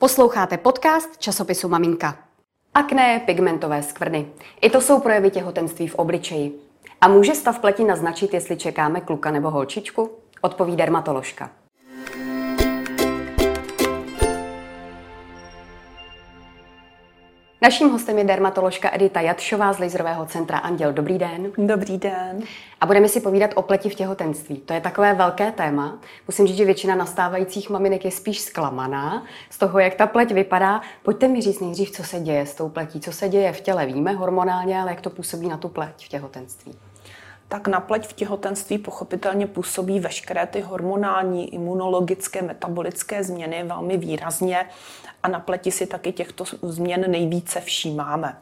Posloucháte podcast časopisu Maminka. Akné, pigmentové skvrny. I to jsou projevy těhotenství v obličeji. A může stav pleti naznačit, jestli čekáme kluka nebo holčičku? Odpoví dermatoložka. Naším hostem je dermatoložka Edita Jatšová z laserového centra Anděl. Dobrý den. Dobrý den. A budeme si povídat o pleti v těhotenství. To je takové velké téma. Musím říct, že většina nastávajících maminek je spíš zklamaná z toho, jak ta pleť vypadá. Pojďte mi říct nejdřív, co se děje s tou pletí, co se děje v těle. Víme hormonálně, ale jak to působí na tu pleť v těhotenství tak na pleť v těhotenství pochopitelně působí veškeré ty hormonální, imunologické, metabolické změny velmi výrazně a na pleti si taky těchto změn nejvíce všímáme.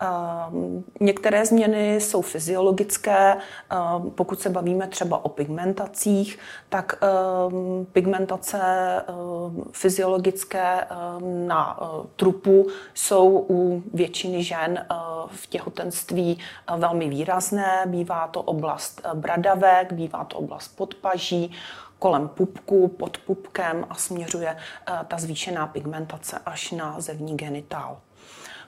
Ehm, některé změny jsou fyziologické, ehm, pokud se bavíme třeba o pigmentacích, tak ehm, pigmentace fyziologické na eh, trupu jsou u většiny žen eh, v těhotenství eh, velmi výrazné. Bývá to oblast bradavek, bývá to oblast podpaží, kolem pupku, pod pupkem a směřuje ta zvýšená pigmentace až na zevní genitál.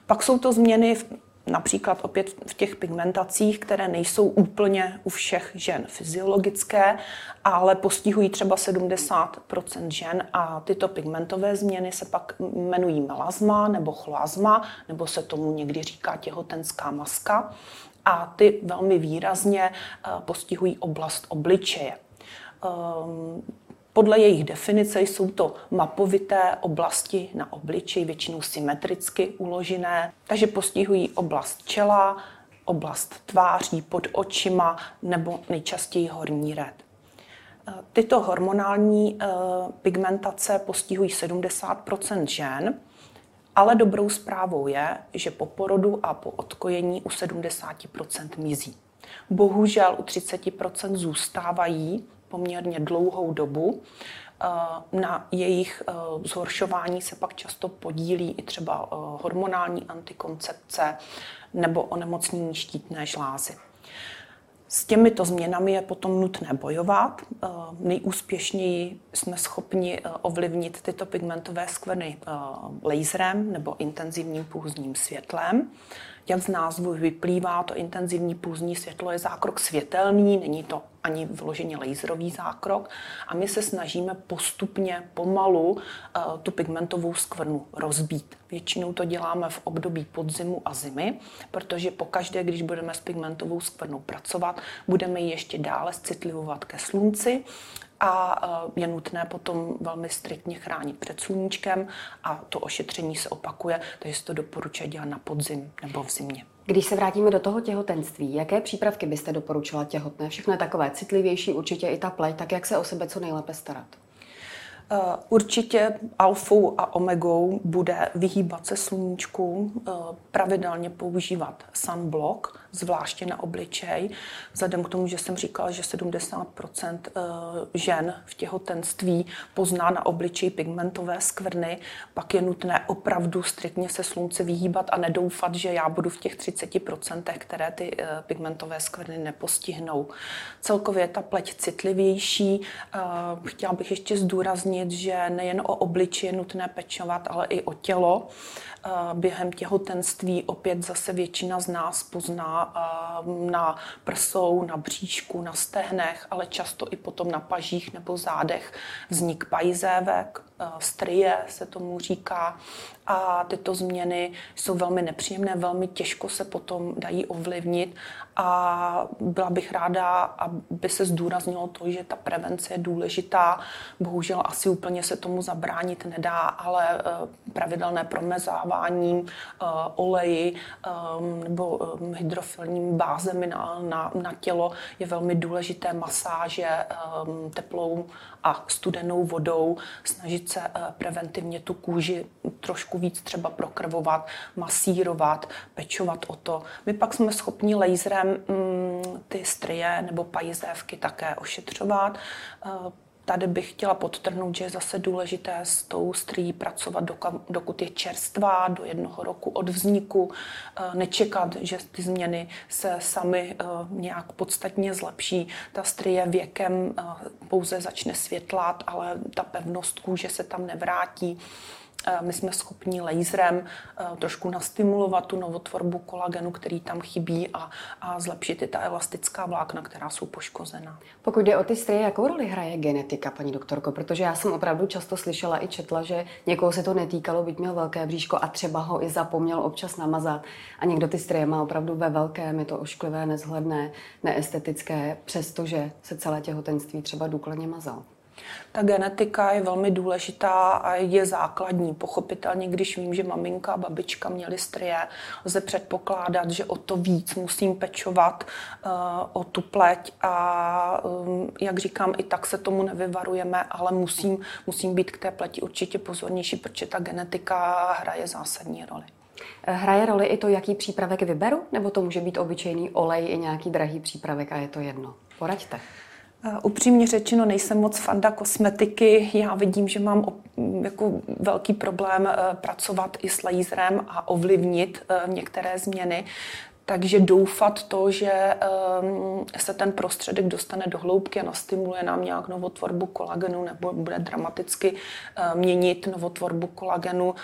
Pak jsou to změny v, například opět v těch pigmentacích, které nejsou úplně u všech žen fyziologické, ale postihují třeba 70% žen a tyto pigmentové změny se pak jmenují melasma nebo chlazma, nebo se tomu někdy říká těhotenská maska a ty velmi výrazně eh, postihují oblast obličeje. Podle jejich definice jsou to mapovité oblasti na obličeji, většinou symetricky uložené, takže postihují oblast čela, oblast tváří, pod očima nebo nejčastěji horní red. Tyto hormonální eh, pigmentace postihují 70% žen, ale dobrou zprávou je, že po porodu a po odkojení u 70% mizí. Bohužel u 30% zůstávají poměrně dlouhou dobu. Eh, na jejich eh, zhoršování se pak často podílí i třeba eh, hormonální antikoncepce nebo onemocnění štítné žlázy. S těmito změnami je potom nutné bojovat. Nejúspěšněji jsme schopni ovlivnit tyto pigmentové skvrny laserem nebo intenzivním půzním světlem. Jak z názvu vyplývá, to intenzivní půzní světlo je zákrok světelný, není to ani vloženě laserový zákrok a my se snažíme postupně, pomalu eh, tu pigmentovou skvrnu rozbít. Většinou to děláme v období podzimu a zimy, protože pokaždé, když budeme s pigmentovou skvrnou pracovat, budeme ji ještě dále citlivovat ke slunci a eh, je nutné potom velmi striktně chránit před sluníčkem a to ošetření se opakuje, takže se to doporučuje dělat na podzim nebo v zimě. Když se vrátíme do toho těhotenství, jaké přípravky byste doporučila těhotné? Všechno je takové citlivější, určitě i ta pleť, tak jak se o sebe co nejlépe starat? Eh, určitě alfou a omegou bude vyhýbat se sluníčku, eh, pravidelně používat sunblock, zvláště na obličej. Vzhledem k tomu, že jsem říkala, že 70 eh, žen v těhotenství pozná na obličeji pigmentové skvrny, pak je nutné opravdu striktně se slunce vyhýbat a nedoufat, že já budu v těch 30% které ty pigmentové skvrny nepostihnou. Celkově je ta pleť citlivější. Chtěla bych ještě zdůraznit, zdůraznit, že nejen o obliči je nutné pečovat, ale i o tělo. Během těhotenství opět zase většina z nás pozná na prsou, na bříšku, na stehnech, ale často i potom na pažích nebo zádech vznik pajzévek, strie se tomu říká a tyto změny jsou velmi nepříjemné, velmi těžko se potom dají ovlivnit a byla bych ráda, aby se zdůraznilo to, že ta prevence je důležitá. Bohužel asi úplně se tomu zabránit nedá, ale eh, pravidelné promezávání eh, oleji eh, nebo hydrofilním bázemi na, na, na tělo je velmi důležité. Masáže teplou a studenou vodou, snažit se preventivně tu kůži trošku víc třeba prokrvovat, masírovat, pečovat o to. My pak jsme schopni laserem mm, ty strie nebo pajizévky také ošetřovat. Eh, tady bych chtěla podtrhnout, že je zase důležité s tou strý pracovat, dokud je čerstvá, do jednoho roku od vzniku. Eh, nečekat, že ty změny se sami eh, nějak podstatně zlepší. Ta strie věkem pouze začne světlat, ale ta pevnost kůže se tam nevrátí. My jsme schopni laserem trošku nastimulovat tu novotvorbu kolagenu, který tam chybí a, a zlepšit i ta elastická vlákna, která jsou poškozená. Pokud jde o ty strie, jakou roli hraje genetika, paní doktorko? Protože já jsem opravdu často slyšela i četla, že někoho se to netýkalo, byť měl velké bříško a třeba ho i zapomněl občas namazat. A někdo ty strie má opravdu ve velkém, je to ošklivé, nezhledné, neestetické, přestože se celé těhotenství třeba důkladně mazal. Ta genetika je velmi důležitá a je základní. Pochopitelně, když vím, že maminka a babička měly strie, lze předpokládat, že o to víc musím pečovat uh, o tu pleť a um, jak říkám, i tak se tomu nevyvarujeme, ale musím, musím být k té pleti určitě pozornější, protože ta genetika hraje zásadní roli. Hraje roli i to, jaký přípravek vyberu, nebo to může být obyčejný olej i nějaký drahý přípravek a je to jedno? Poraďte. Upřímně řečeno, nejsem moc fanda kosmetiky. Já vidím, že mám jako velký problém eh, pracovat i s laserem a ovlivnit eh, některé změny. Takže doufat to, že um, se ten prostředek dostane do hloubky a nastimuluje nám nějak novotvorbu kolagenu nebo bude dramaticky uh, měnit novotvorbu kolagenu,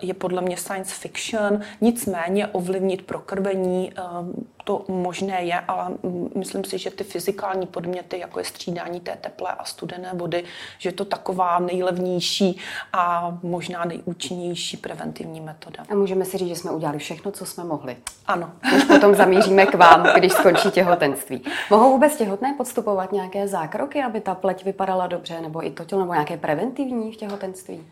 je podle mě science fiction. Nicméně ovlivnit prokrvení um, to možné je, ale myslím si, že ty fyzikální podměty, jako je střídání té teplé a studené vody, že je to taková nejlevnější a možná nejúčinnější preventivní metoda. A můžeme si říct, že jsme udělali všechno, co jsme mohli. Ano. Už potom zamíříme k vám, když skončí těhotenství. Mohou vůbec těhotné podstupovat nějaké zákroky, aby ta pleť vypadala dobře, nebo i to tělo, nebo nějaké preventivní v těhotenství?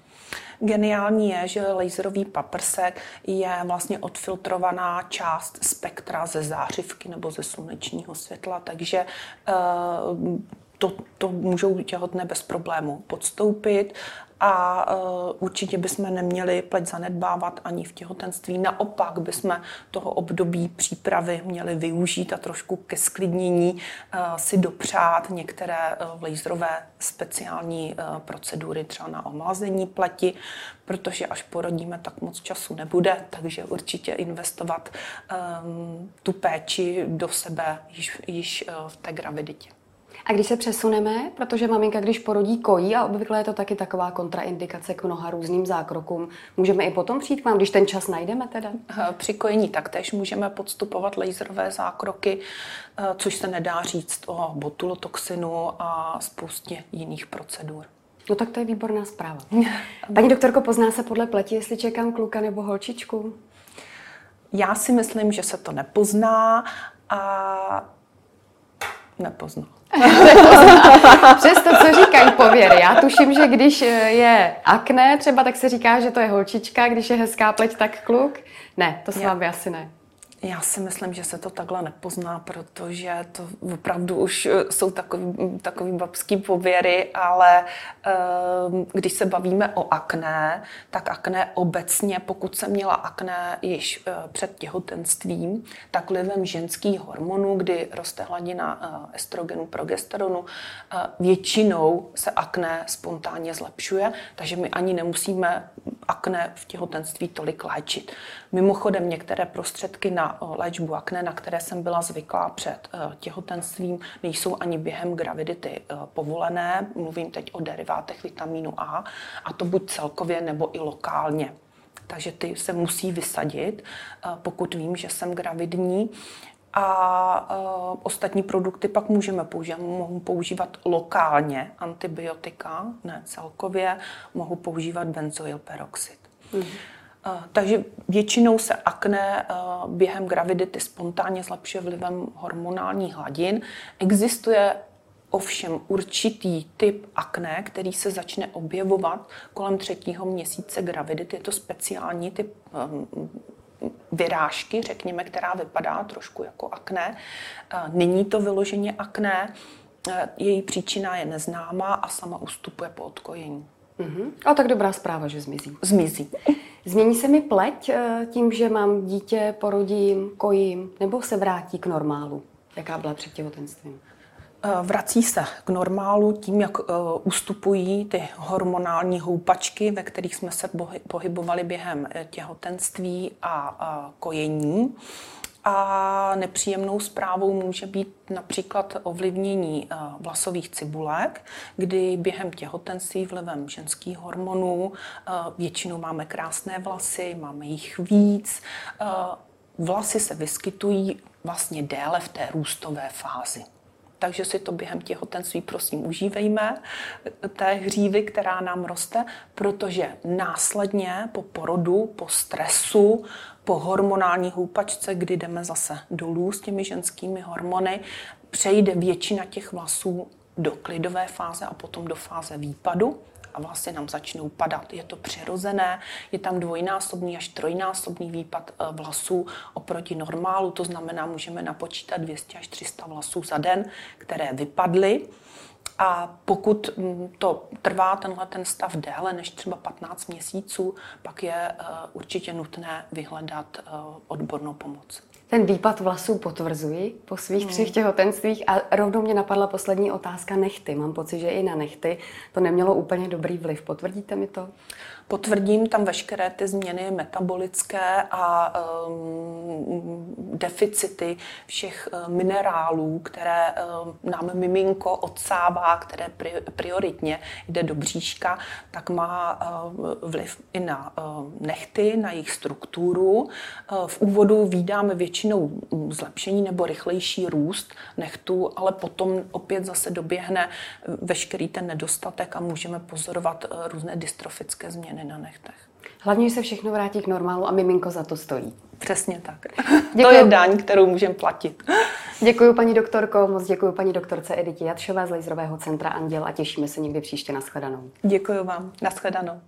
Geniální je, že laserový paprsek je vlastně odfiltrovaná část spektra ze zářivky nebo ze slunečního světla, takže eh, to, to můžou těhotné bez problému podstoupit a uh, určitě bychom neměli pleť zanedbávat ani v těhotenství. Naopak bychom toho období přípravy měli využít a trošku ke sklidnění uh, si dopřát některé uh, laserové speciální procedury, třeba na omlazení pleti, protože až porodíme, tak moc času nebude, takže určitě investovat um, tu péči do sebe již, již v té graviditě. A když se přesuneme, protože maminka, když porodí, kojí a obvykle je to taky taková kontraindikace k mnoha různým zákrokům, můžeme i potom přijít k vám, když ten čas najdeme teda? Při kojení taktéž můžeme podstupovat laserové zákroky, eh, což se nedá říct o botulotoxinu a spoustě jiných procedur. No tak to je výborná zpráva. Paní doktorko, pozná se podle pleti, jestli čekám kluka nebo holčičku? Já si myslím, že se to nepozná a nepozná. Přesto, co říkají pověry. Já tuším, že když je akné třeba, tak se říká, že to je holčička, když je hezká pleť, tak kluk. Ne, to s vámi asi ne. Já si myslím, že se to takhle nepozná, protože to opravdu už eh, jsou takový, takový babský pověry, ale ehm, když se bavíme o akné, tak akné obecně, pokud jsem měla akné již eh, před těhotenstvím, tak vlivem ženských hormonů, kdy roste hladina eh, estrogenu, progesteronu, většinou se akné spontánně zlepšuje, takže my ani nemusíme akné v těhotenství tolik léčit. Mimochodem některé prostředky na léčbu akné, na které jsem byla zvyklá před eh, těhotenstvím, nejsou ani během gravidity eh, povolené. Mluvím teď o derivátech vitamínu A, a to buď celkově nebo i lokálně. Takže ty se musí vysadit, eh, pokud vím, že jsem gravidní. A uh, ostatní produkty pak můžeme používat. Mohu používat lokálně antibiotika, ne celkově, mohu používat benzoyl peroxid. Mm. Takže většinou se akné během gravidity spontánně zlepšuje vlivem hormonálních hladin. Existuje ovšem určitý typ akné, který se začne objevovat kolem třetího měsíce gravidity. Je to speciální typ um, vyrážky, řekněme, která vypadá trošku jako akné. Není to vyloženě akné, její příčina je neznámá a sama ustupuje po odkojení. Uh-huh. A tak dobrá zpráva, že zmizí. Zmizí. Změní se mi pleť eh, tím, že mám dítě, porodím, kojím, nebo se vrátí k normálu, jaká byla před těhotenstvím? Eh, vrací se k normálu tím, jak eh, ustupují ty hormonální houpačky, ve kterých jsme se pohybovali během těhotenství a kojení. A nepříjemnou zprávou může být například ovlivnění eh, vlasových cibulek, kdy během těhotenství vlivem ženských hormonů eh, většinou máme krásné vlasy, máme jich víc. Eh, vlasy se vyskytují vlastně déle v té růstové fázi takže si to během těhotenství prosím užívejme, té hřívy, která nám roste, protože následně po porodu, po stresu, po hormonální houpačce, kdy jdeme zase dolů s těmi ženskými hormony, přejde většina těch vlasů do klidové fáze a potom do fáze výpadu a vlasy nám začnou padat. Je to přirozené, je tam dvojnásobný až trojnásobný výpad eh, vlasů oproti normálu, to znamená, můžeme napočítat 200 až 300 vlasů za den, které vypadly. A pokud mm, to trvá tenhle ten stav déle než třeba 15 měsíců, pak je eh, určitě nutné vyhledat eh, odbornou pomoc. Ten výpad vlasů potvrzuji po svých hmm. třech těhotenstvích a rovnou mě napadla poslední otázka nechty. Mám pocit, že i na nechty to nemělo úplně dobrý vliv. Potvrdíte mi to? Potvrdím tam veškeré ty změny metabolické a um, deficity všech uh, minerálů, které uh, nám miminko odsává, které pri, prioritně jde do bříška, tak má uh, vliv i na nechty, na jejich strukturu. V úvodu vídáme většinou zlepšení nebo rychlejší růst nechtů, ale potom opět zase doběhne veškerý ten nedostatek a můžeme pozorovat různé dystrofické změny na nechtech. Hlavně, že se všechno vrátí k normálu a miminko za to stojí. Přesně tak. Děkuju. To je daň, kterou můžeme platit. Děkuji paní doktorko, moc děkuji paní doktorce Editě Jatšové z Laserového centra Anděl a těšíme se někdy příště na shledanou. Děkuji vám. Na shledanou.